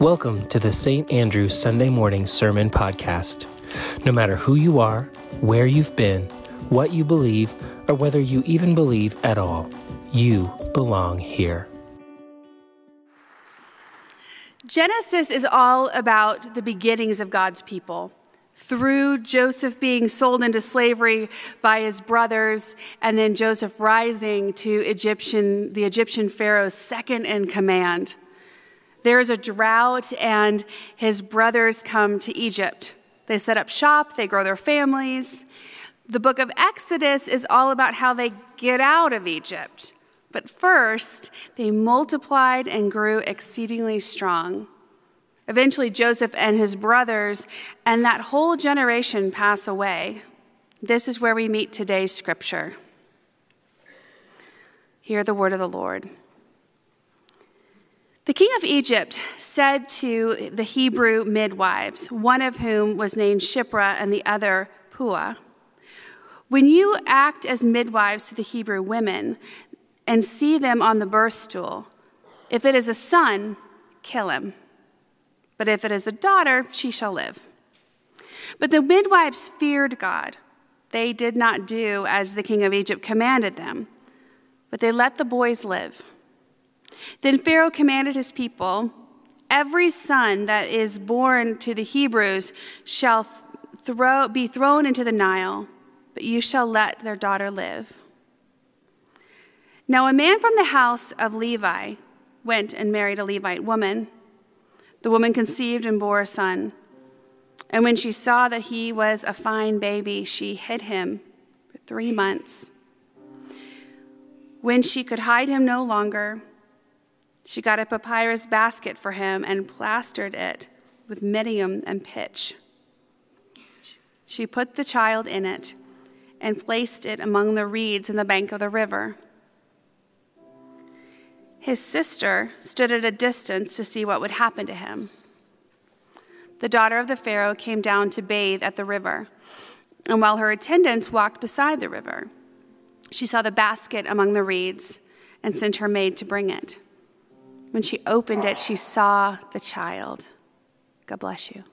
Welcome to the St. Andrew Sunday Morning Sermon Podcast. No matter who you are, where you've been, what you believe, or whether you even believe at all, you belong here. Genesis is all about the beginnings of God's people. Through Joseph being sold into slavery by his brothers, and then Joseph rising to Egyptian, the Egyptian Pharaoh's second in command. There is a drought, and his brothers come to Egypt. They set up shop, they grow their families. The book of Exodus is all about how they get out of Egypt. But first, they multiplied and grew exceedingly strong. Eventually, Joseph and his brothers and that whole generation pass away. This is where we meet today's scripture. Hear the word of the Lord. King of Egypt said to the Hebrew midwives, one of whom was named Shiphrah and the other Puah, When you act as midwives to the Hebrew women and see them on the birth stool, if it is a son, kill him. But if it is a daughter, she shall live. But the midwives feared God. They did not do as the king of Egypt commanded them, but they let the boys live. Then Pharaoh commanded his people Every son that is born to the Hebrews shall throw, be thrown into the Nile, but you shall let their daughter live. Now, a man from the house of Levi went and married a Levite woman. The woman conceived and bore a son. And when she saw that he was a fine baby, she hid him for three months. When she could hide him no longer, she got a papyrus basket for him and plastered it with bitumen and pitch. She put the child in it and placed it among the reeds in the bank of the river. His sister stood at a distance to see what would happen to him. The daughter of the Pharaoh came down to bathe at the river, and while her attendants walked beside the river, she saw the basket among the reeds and sent her maid to bring it. When she opened it, she saw the child. God bless you.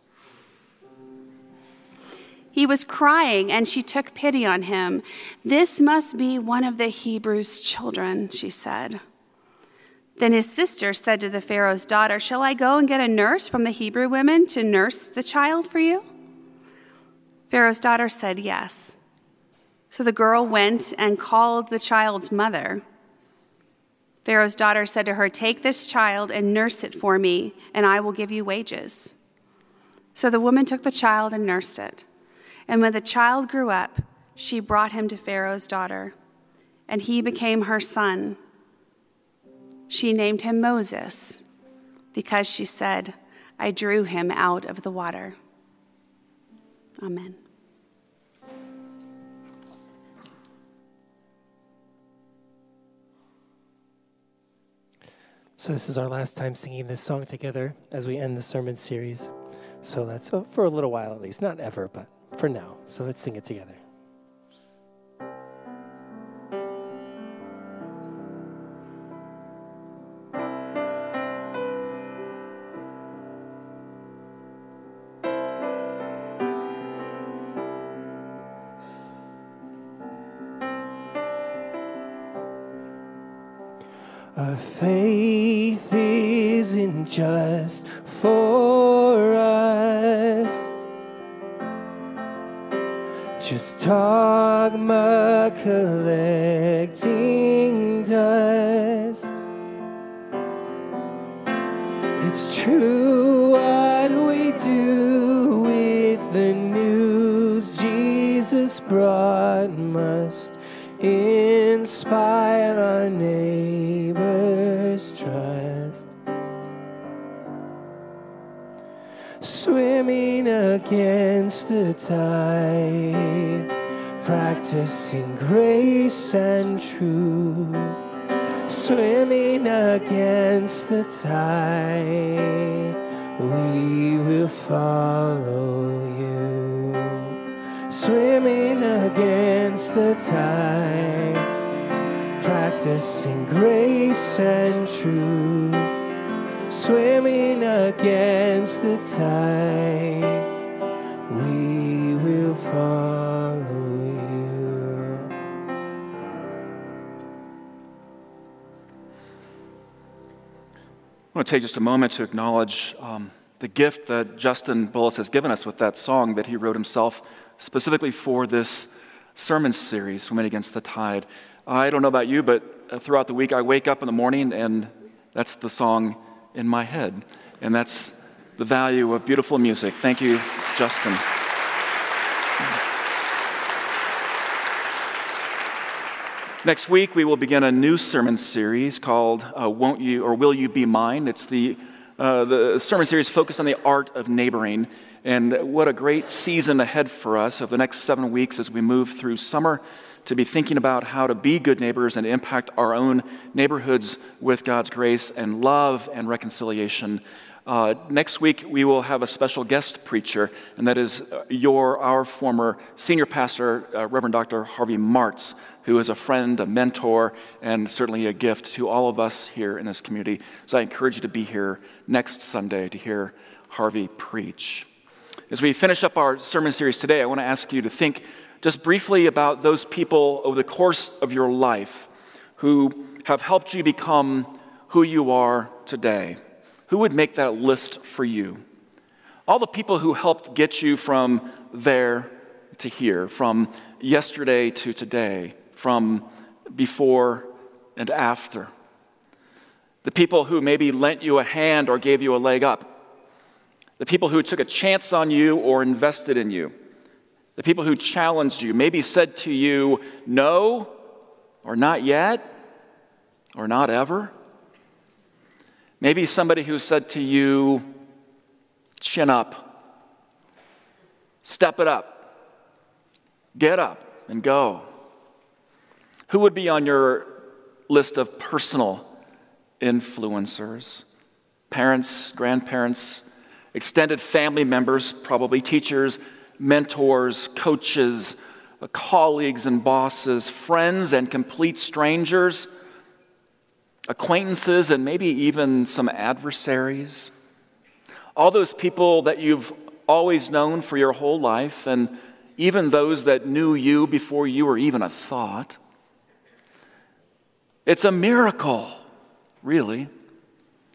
He was crying, and she took pity on him. This must be one of the Hebrews' children, she said. Then his sister said to the Pharaoh's daughter, Shall I go and get a nurse from the Hebrew women to nurse the child for you? Pharaoh's daughter said, Yes. So the girl went and called the child's mother. Pharaoh's daughter said to her, Take this child and nurse it for me, and I will give you wages. So the woman took the child and nursed it. And when the child grew up, she brought him to Pharaoh's daughter, and he became her son. She named him Moses because she said, I drew him out of the water. Amen. So, this is our last time singing this song together as we end the sermon series. So, that's uh, for a little while at least, not ever, but for now. So, let's sing it together. Faith just for us. Just dogma collecting tide, practicing grace and truth. Swimming against the tide, we will follow you swimming against the tide, practicing grace and truth, swimming against the tide, we will follow you. I want to take just a moment to acknowledge um, the gift that Justin Bullis has given us with that song that he wrote himself specifically for this sermon series, Swimming Against the Tide. I don't know about you, but uh, throughout the week I wake up in the morning and that's the song in my head. And that's the value of beautiful music. Thank you, Justin. Next week, we will begin a new sermon series called uh, Won't You or Will You Be Mine? It's the, uh, the sermon series focused on the art of neighboring. And what a great season ahead for us of the next seven weeks as we move through summer to be thinking about how to be good neighbors and impact our own neighborhoods with God's grace and love and reconciliation. Uh, next week, we will have a special guest preacher, and that is uh, your, our former senior pastor, uh, Reverend Dr. Harvey Martz, who is a friend, a mentor, and certainly a gift to all of us here in this community. So I encourage you to be here next Sunday to hear Harvey preach. As we finish up our sermon series today, I want to ask you to think just briefly about those people over the course of your life who have helped you become who you are today. Who would make that list for you? All the people who helped get you from there to here, from yesterday to today, from before and after. The people who maybe lent you a hand or gave you a leg up. The people who took a chance on you or invested in you the people who challenged you, maybe said to you, no, or not yet, or not ever. Maybe somebody who said to you, chin up, step it up, get up and go. Who would be on your list of personal influencers? Parents, grandparents, extended family members, probably teachers, mentors, coaches, colleagues and bosses, friends and complete strangers, acquaintances, and maybe even some adversaries. All those people that you've always known for your whole life, and even those that knew you before you were even a thought. It's a miracle, really.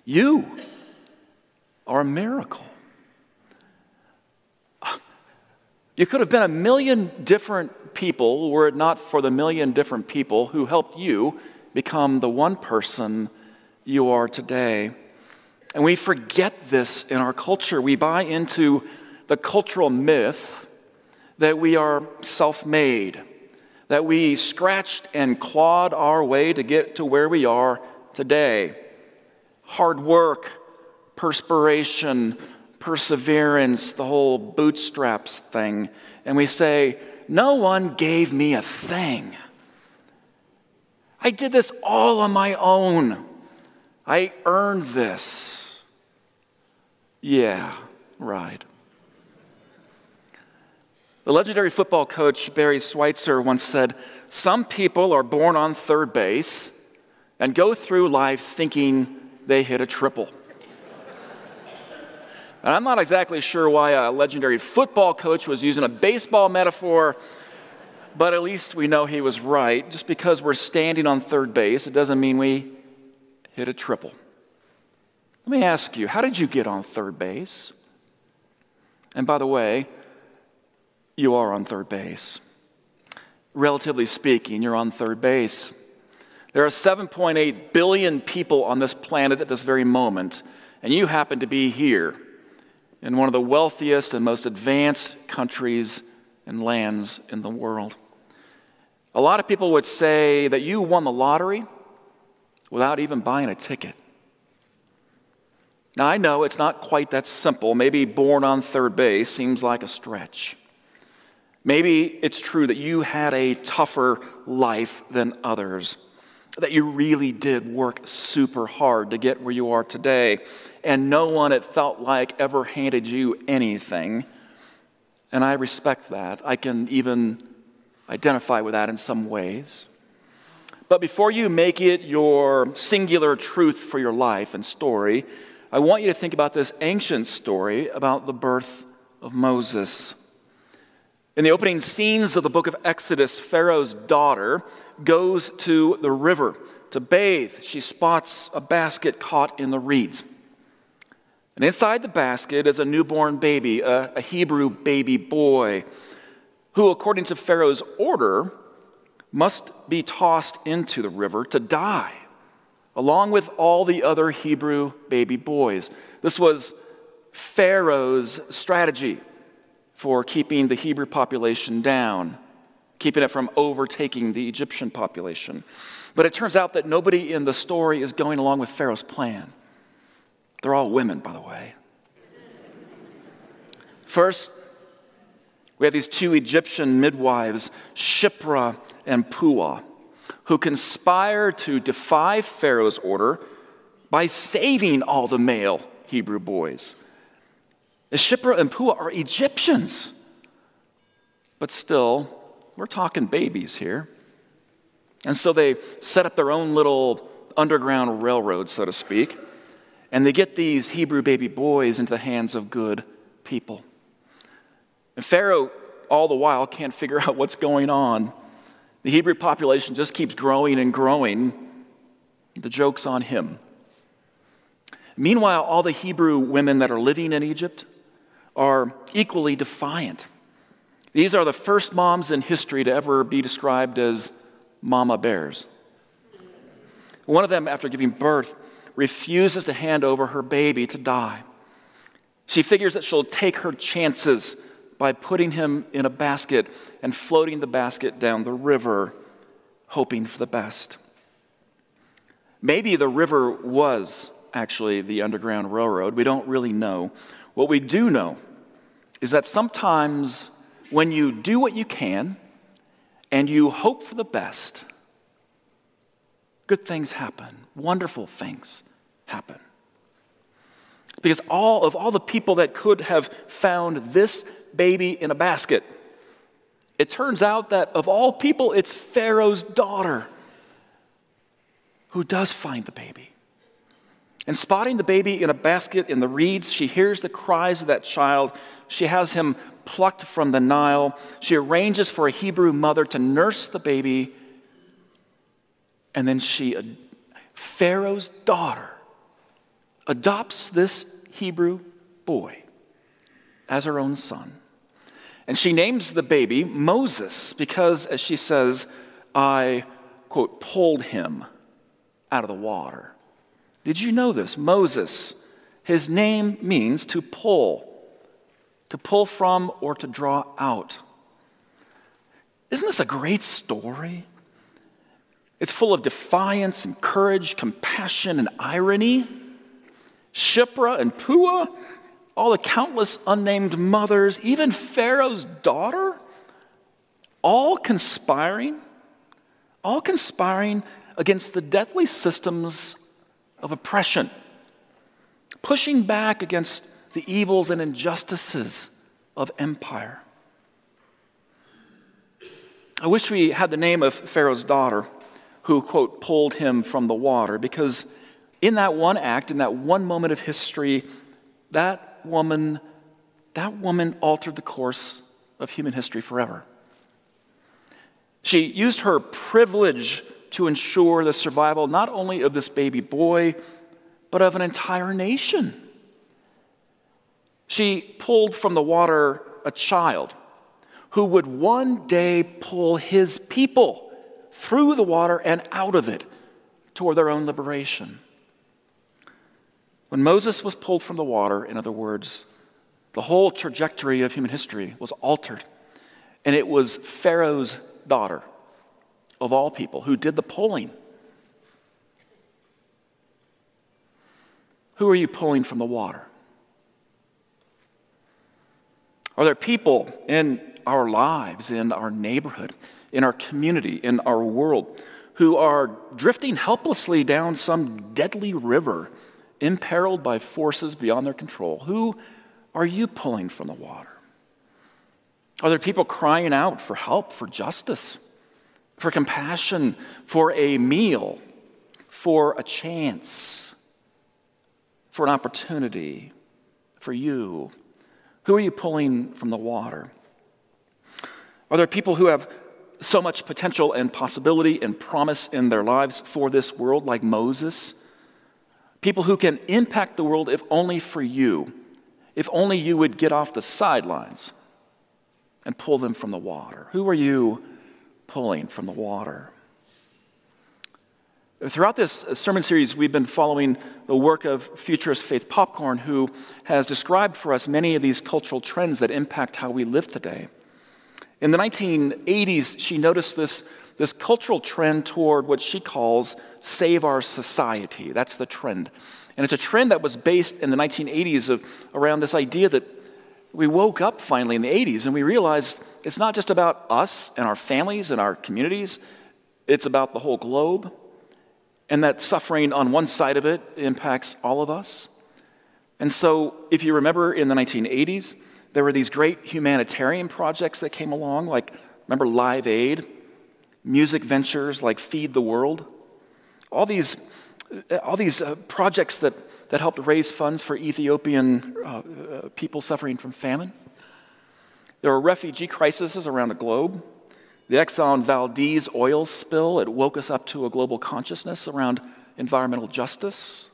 You are a miracle. You could have been a million different people were it not for the million different people who helped you become the one person you are today. And we forget this in our culture. We buy into the cultural myth that we are self made, that we scratched and clawed our way to get to where we are today. Hard work, perspiration, perseverance, the whole bootstraps thing, and we say, No one gave me a thing. I did this all on my own. I earned this. Yeah, right. The legendary football coach Barry Switzer once said, Some people are born on third base and go through life thinking they hit a triple. And I'm not exactly sure why a legendary football coach was using a baseball metaphor, but at least we know he was right. Just because we're standing on third base, it doesn't mean we hit a triple. Let me ask you, how did you get on third base? And by the way, you are on third base. Relatively speaking, you're on third base. There are 7.8 billion people on this planet at this very moment, and you happen to be here in one of the wealthiest and most advanced countries and lands in the world. A lot of people would say that you won the lottery without even buying a ticket. Now, I know it's not quite that simple. Maybe born on third base seems like a stretch. Maybe it's true that you had a tougher life than others, that you really did work super hard to get where you are today and no one, it felt like, ever handed you anything. And I respect that. I can even identify with that in some ways. But before you make it your singular truth for your life and story, I want you to think about this ancient story about the birth of Moses. In the opening scenes of the book of Exodus, Pharaoh's daughter goes to the river to bathe. She spots a basket caught in the reeds. And inside the basket is a newborn baby, a, a Hebrew baby boy, who, according to Pharaoh's order, must be tossed into the river to die, along with all the other Hebrew baby boys. This was Pharaoh's strategy for keeping the Hebrew population down, keeping it from overtaking the Egyptian population. But it turns out that nobody in the story is going along with Pharaoh's plan. They're all women, by the way. First, we have these two Egyptian midwives, Shiphrah and Puah, who conspire to defy Pharaoh's order by saving all the male Hebrew boys. Shiphrah and Puah are Egyptians, but still, we're talking babies here. And so they set up their own little underground railroad, so to speak and they get these Hebrew baby boys into the hands of good people. And Pharaoh, all the while, can't figure out what's going on. The Hebrew population just keeps growing and growing. The joke's on him. Meanwhile, all the Hebrew women that are living in Egypt are equally defiant. These are the first moms in history to ever be described as mama bears. One of them, after giving birth, refuses to hand over her baby to die. She figures that she'll take her chances by putting him in a basket and floating the basket down the river, hoping for the best. Maybe the river was actually the Underground Railroad. We don't really know. What we do know is that sometimes when you do what you can and you hope for the best, good things happen, wonderful things happen. Because all of all the people that could have found this baby in a basket, it turns out that of all people, it's Pharaoh's daughter who does find the baby. And spotting the baby in a basket in the reeds, she hears the cries of that child. She has him plucked from the Nile. She arranges for a Hebrew mother to nurse the baby. And then she, uh, Pharaoh's daughter, adopts this Hebrew boy as her own son. And she names the baby Moses because, as she says, I, quote, pulled him out of the water. Did you know this? Moses, his name means to pull, to pull from or to draw out. Isn't this a great story? It's full of defiance and courage, compassion and irony. Shiphrah and Puah, all the countless unnamed mothers, even Pharaoh's daughter, all conspiring, all conspiring against the deathly systems of oppression, pushing back against the evils and injustices of empire. I wish we had the name of Pharaoh's daughter who, quote, pulled him from the water because in that one act, in that one moment of history, that woman, that woman altered the course of human history forever. She used her privilege to ensure the survival not only of this baby boy, but of an entire nation. She pulled from the water a child who would one day pull his people through the water and out of it toward their own liberation. When Moses was pulled from the water, in other words, the whole trajectory of human history was altered. And it was Pharaoh's daughter, of all people, who did the pulling. Who are you pulling from the water? Are there people in our lives, in our neighborhood, in our community, in our world, who are drifting helplessly down some deadly river imperiled by forces beyond their control, who are you pulling from the water? Are there people crying out for help, for justice, for compassion, for a meal, for a chance, for an opportunity for you? Who are you pulling from the water? Are there people who have so much potential and possibility and promise in their lives for this world, like Moses? People who can impact the world if only for you, if only you would get off the sidelines and pull them from the water. Who are you pulling from the water? Throughout this sermon series, we've been following the work of futurist Faith Popcorn, who has described for us many of these cultural trends that impact how we live today. In the 1980s, she noticed this, this cultural trend toward what she calls save our society. That's the trend. And it's a trend that was based in the 1980s of, around this idea that we woke up finally in the 80s and we realized it's not just about us and our families and our communities, it's about the whole globe. And that suffering on one side of it impacts all of us. And so, if you remember in the 1980s, there were these great humanitarian projects that came along, like, remember Live Aid, music ventures like Feed the World. All these, all these uh, projects that, that helped raise funds for Ethiopian uh, uh, people suffering from famine. There were refugee crises around the globe. The Exxon Valdez oil spill, it woke us up to a global consciousness around environmental justice.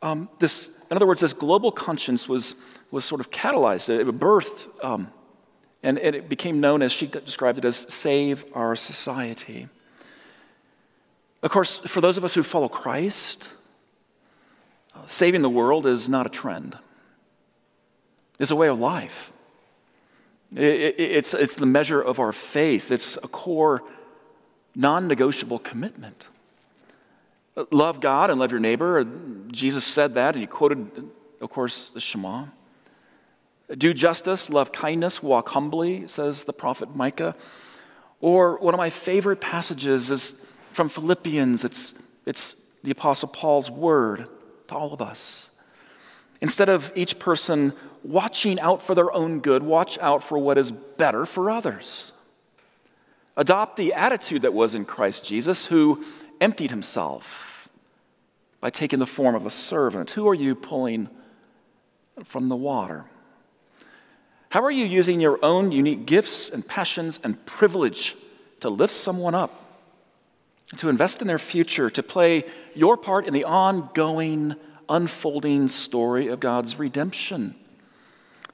Um, this, in other words, this global conscience was was sort of catalyzed, it birthed, um, and, it became known as she described it as save our society. Of course, for those of us who follow Christ, saving the world is not a trend, it's a way of life. It, it, it's, it's the measure of our faith, it's a core, non negotiable commitment. Love God and love your neighbor. Jesus said that, and he quoted, of course, the Shema. Do justice, love kindness, walk humbly, says the prophet Micah. Or one of my favorite passages is from Philippians. It's, it's the Apostle Paul's word to all of us. Instead of each person watching out for their own good, watch out for what is better for others. Adopt the attitude that was in Christ Jesus, who emptied himself by taking the form of a servant. Who are you pulling from the water? How are you using your own unique gifts and passions and privilege to lift someone up, to invest in their future, to play your part in the ongoing, unfolding story of God's redemption?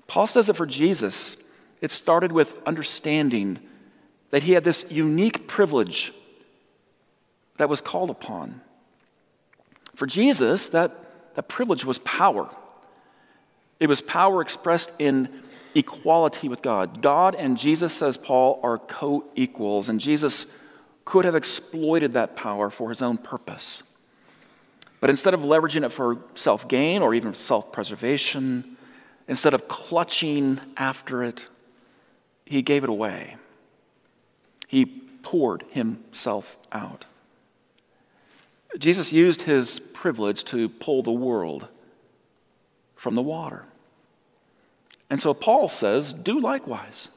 Paul says that for Jesus, it started with understanding that he had this unique privilege that was called upon. For Jesus, that, that privilege was power. It was power expressed in equality with God. God and Jesus, says Paul, are co equals, and Jesus could have exploited that power for his own purpose. But instead of leveraging it for self gain or even self preservation, instead of clutching after it, he gave it away. He poured himself out. Jesus used his privilege to pull the world from the water. And so Paul says, do likewise.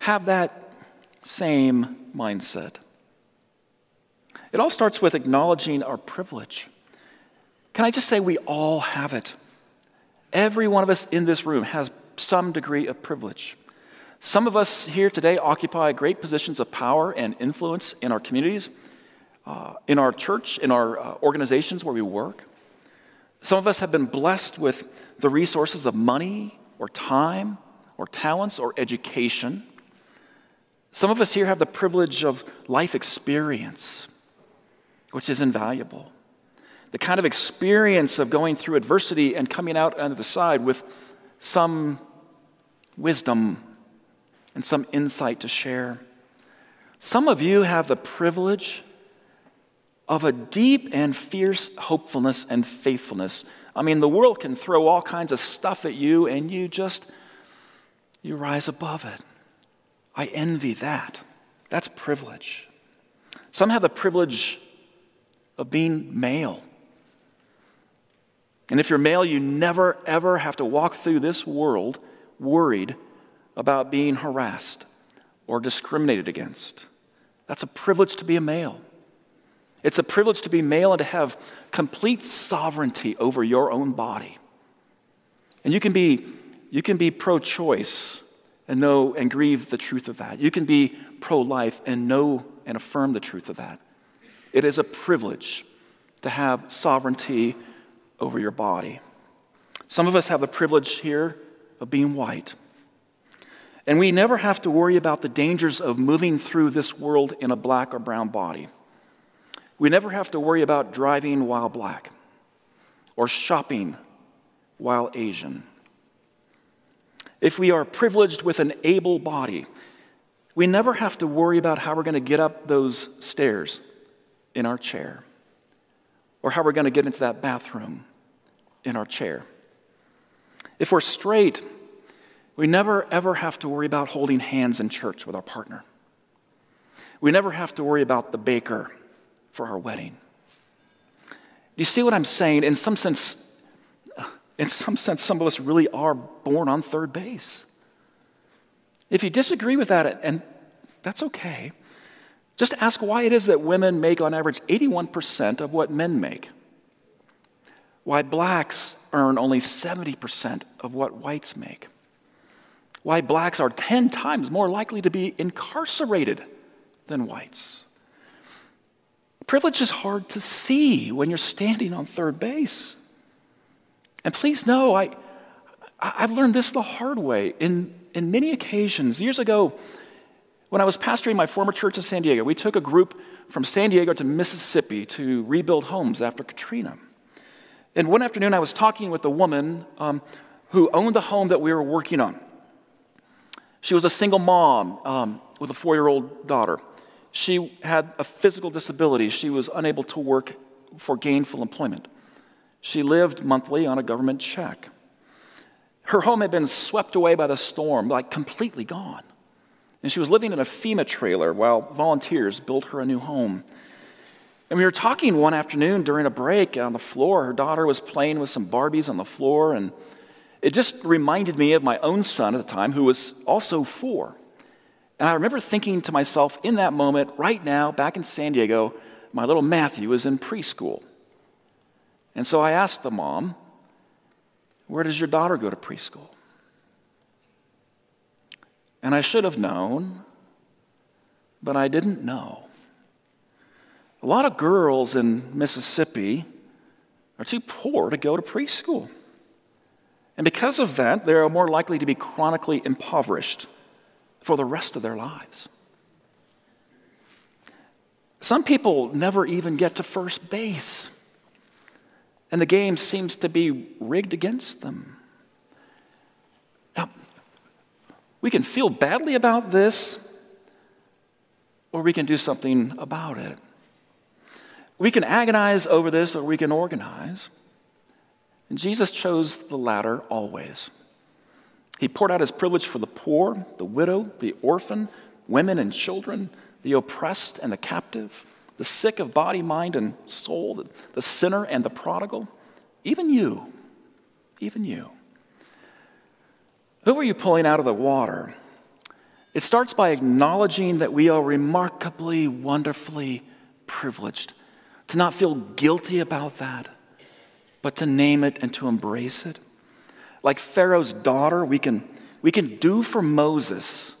Have that same mindset. It all starts with acknowledging our privilege. Can I just say we all have it? Every one of us in this room has some degree of privilege. Some of us here today occupy great positions of power and influence in our communities, uh, in our church, in our uh, organizations where we work. Some of us have been blessed with the resources of money or time or talents or education. Some of us here have the privilege of life experience, which is invaluable. The kind of experience of going through adversity and coming out on the side with some wisdom and some insight to share. Some of you have the privilege of a deep and fierce hopefulness and faithfulness I mean, the world can throw all kinds of stuff at you and you just, you rise above it. I envy that. That's privilege. Some have the privilege of being male. And if you're male, you never, ever have to walk through this world worried about being harassed or discriminated against. That's a privilege to be a male. It's a privilege to be male and to have complete sovereignty over your own body. And you can be, you can be pro choice and know and grieve the truth of that. You can be pro life and know and affirm the truth of that. It is a privilege to have sovereignty over your body. Some of us have the privilege here of being white. And we never have to worry about the dangers of moving through this world in a black or brown body. We never have to worry about driving while black or shopping while Asian. If we are privileged with an able body, we never have to worry about how we're going to get up those stairs in our chair or how we're going to get into that bathroom in our chair. If we're straight, we never ever have to worry about holding hands in church with our partner. We never have to worry about the baker for our wedding. Do you see what I'm saying? In some sense, in some sense, some of us really are born on third base. If you disagree with that, and that's okay, just ask why it is that women make on average 81% of what men make. Why blacks earn only 70% of what whites make. Why blacks are 10 times more likely to be incarcerated than whites. Privilege is hard to see when you're standing on third base. And please know, I, I've learned this the hard way. In, in many occasions, years ago, when I was pastoring my former church in San Diego, we took a group from San Diego to Mississippi to rebuild homes after Katrina. And one afternoon, I was talking with a woman um, who owned the home that we were working on. She was a single mom um, with a four year old daughter. She had a physical disability. She was unable to work for gainful employment. She lived monthly on a government check. Her home had been swept away by the storm, like completely gone. And she was living in a FEMA trailer while volunteers built her a new home. And we were talking one afternoon during a break on the floor. Her daughter was playing with some Barbies on the floor, and it just reminded me of my own son at the time, who was also four. And I remember thinking to myself in that moment, right now, back in San Diego, my little Matthew is in preschool. And so I asked the mom, Where does your daughter go to preschool? And I should have known, but I didn't know. A lot of girls in Mississippi are too poor to go to preschool. And because of that, they are more likely to be chronically impoverished for the rest of their lives. Some people never even get to first base, and the game seems to be rigged against them. Now, we can feel badly about this, or we can do something about it. We can agonize over this, or we can organize. And Jesus chose the latter always. He poured out his privilege for the poor, the widow, the orphan, women and children, the oppressed and the captive, the sick of body, mind, and soul, the sinner and the prodigal. Even you, even you. Who are you pulling out of the water? It starts by acknowledging that we are remarkably, wonderfully privileged, to not feel guilty about that, but to name it and to embrace it. Like Pharaoh's daughter, we can, we can do for Moses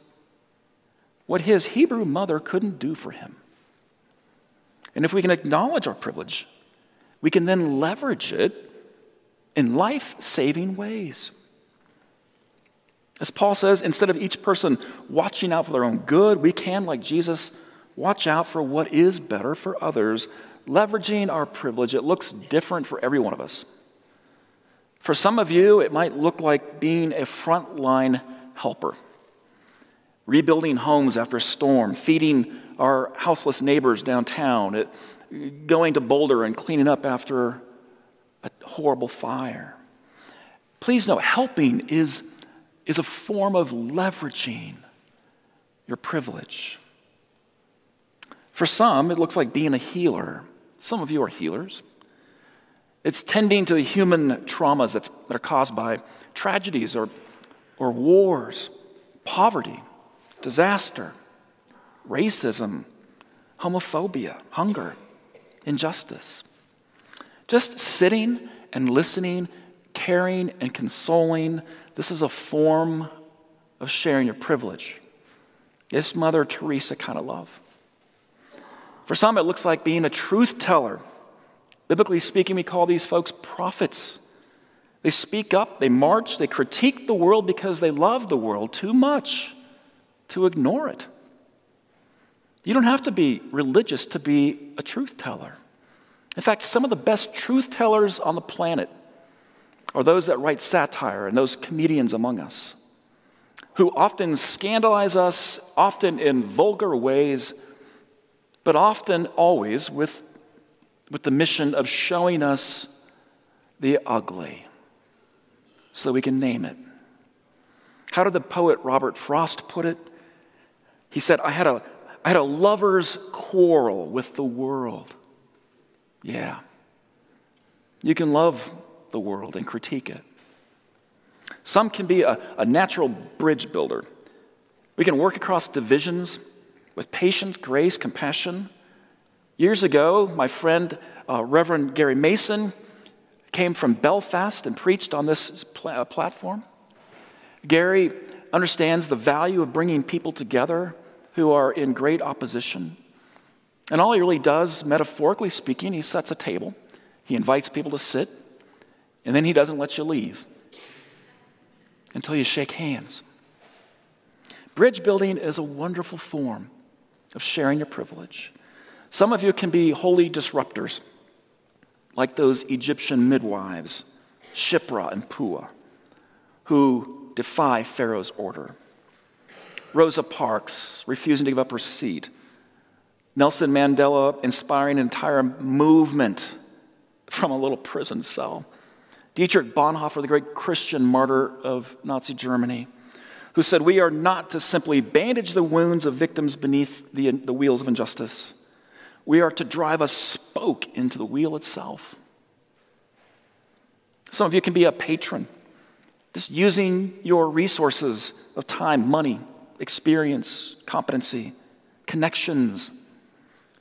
what his Hebrew mother couldn't do for him. And if we can acknowledge our privilege, we can then leverage it in life saving ways. As Paul says, instead of each person watching out for their own good, we can, like Jesus, watch out for what is better for others, leveraging our privilege. It looks different for every one of us. For some of you, it might look like being a frontline helper, rebuilding homes after a storm, feeding our houseless neighbors downtown, it, going to Boulder and cleaning up after a horrible fire. Please know, helping is, is a form of leveraging your privilege. For some, it looks like being a healer. Some of you are healers. It's tending to the human traumas that are caused by tragedies or, or wars, poverty, disaster, racism, homophobia, hunger. injustice. Just sitting and listening, caring and consoling, this is a form of sharing your privilege. It's Mother Teresa kind of love. For some, it looks like being a truth teller. Biblically speaking, we call these folks prophets. They speak up, they march, they critique the world because they love the world too much to ignore it. You don't have to be religious to be a truth teller. In fact, some of the best truth tellers on the planet are those that write satire and those comedians among us who often scandalize us, often in vulgar ways, but often always with, with the mission of showing us the ugly so that we can name it. How did the poet Robert Frost put it? He said, I had a, I had a lover's quarrel with the world. Yeah. You can love the world and critique it. Some can be a, a natural bridge builder. We can work across divisions with patience, grace, compassion. Years ago, my friend, uh, Reverend Gary Mason, came from Belfast and preached on this pl- uh, platform. Gary understands the value of bringing people together who are in great opposition. And all he really does, metaphorically speaking, he sets a table, he invites people to sit, and then he doesn't let you leave until you shake hands. Bridge building is a wonderful form of sharing your privilege. Some of you can be holy disruptors like those Egyptian midwives, Shiphrah and Puah, who defy Pharaoh's order. Rosa Parks refusing to give up her seat. Nelson Mandela inspiring an entire movement from a little prison cell. Dietrich Bonhoeffer, the great Christian martyr of Nazi Germany, who said, We are not to simply bandage the wounds of victims beneath the, the wheels of injustice we are to drive a spoke into the wheel itself. Some of you can be a patron, just using your resources of time, money, experience, competency, connections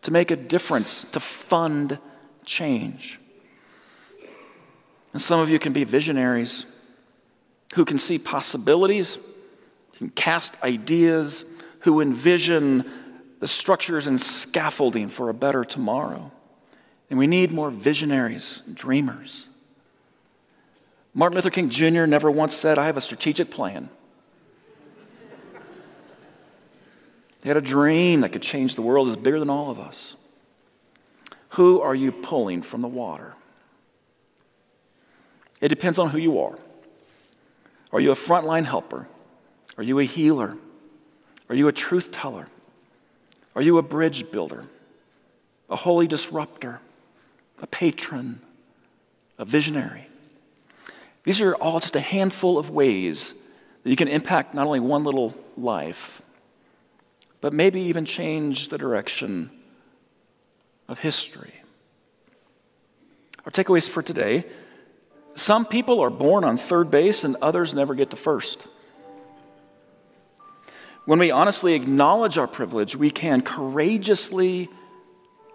to make a difference, to fund change. And some of you can be visionaries who can see possibilities, can cast ideas, who envision the structures and scaffolding for a better tomorrow. And we need more visionaries, dreamers. Martin Luther King Jr. never once said, I have a strategic plan. He had a dream that could change the world is bigger than all of us. Who are you pulling from the water? It depends on who you are. Are you a frontline helper? Are you a healer? Are you a truth teller? Are you a bridge builder, a holy disruptor, a patron, a visionary? These are all just a handful of ways that you can impact not only one little life, but maybe even change the direction of history. Our takeaways for today some people are born on third base and others never get to first. When we honestly acknowledge our privilege, we can courageously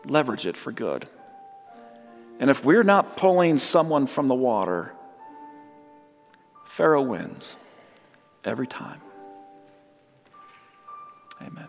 leverage it for good. And if we're not pulling someone from the water, Pharaoh wins every time. Amen.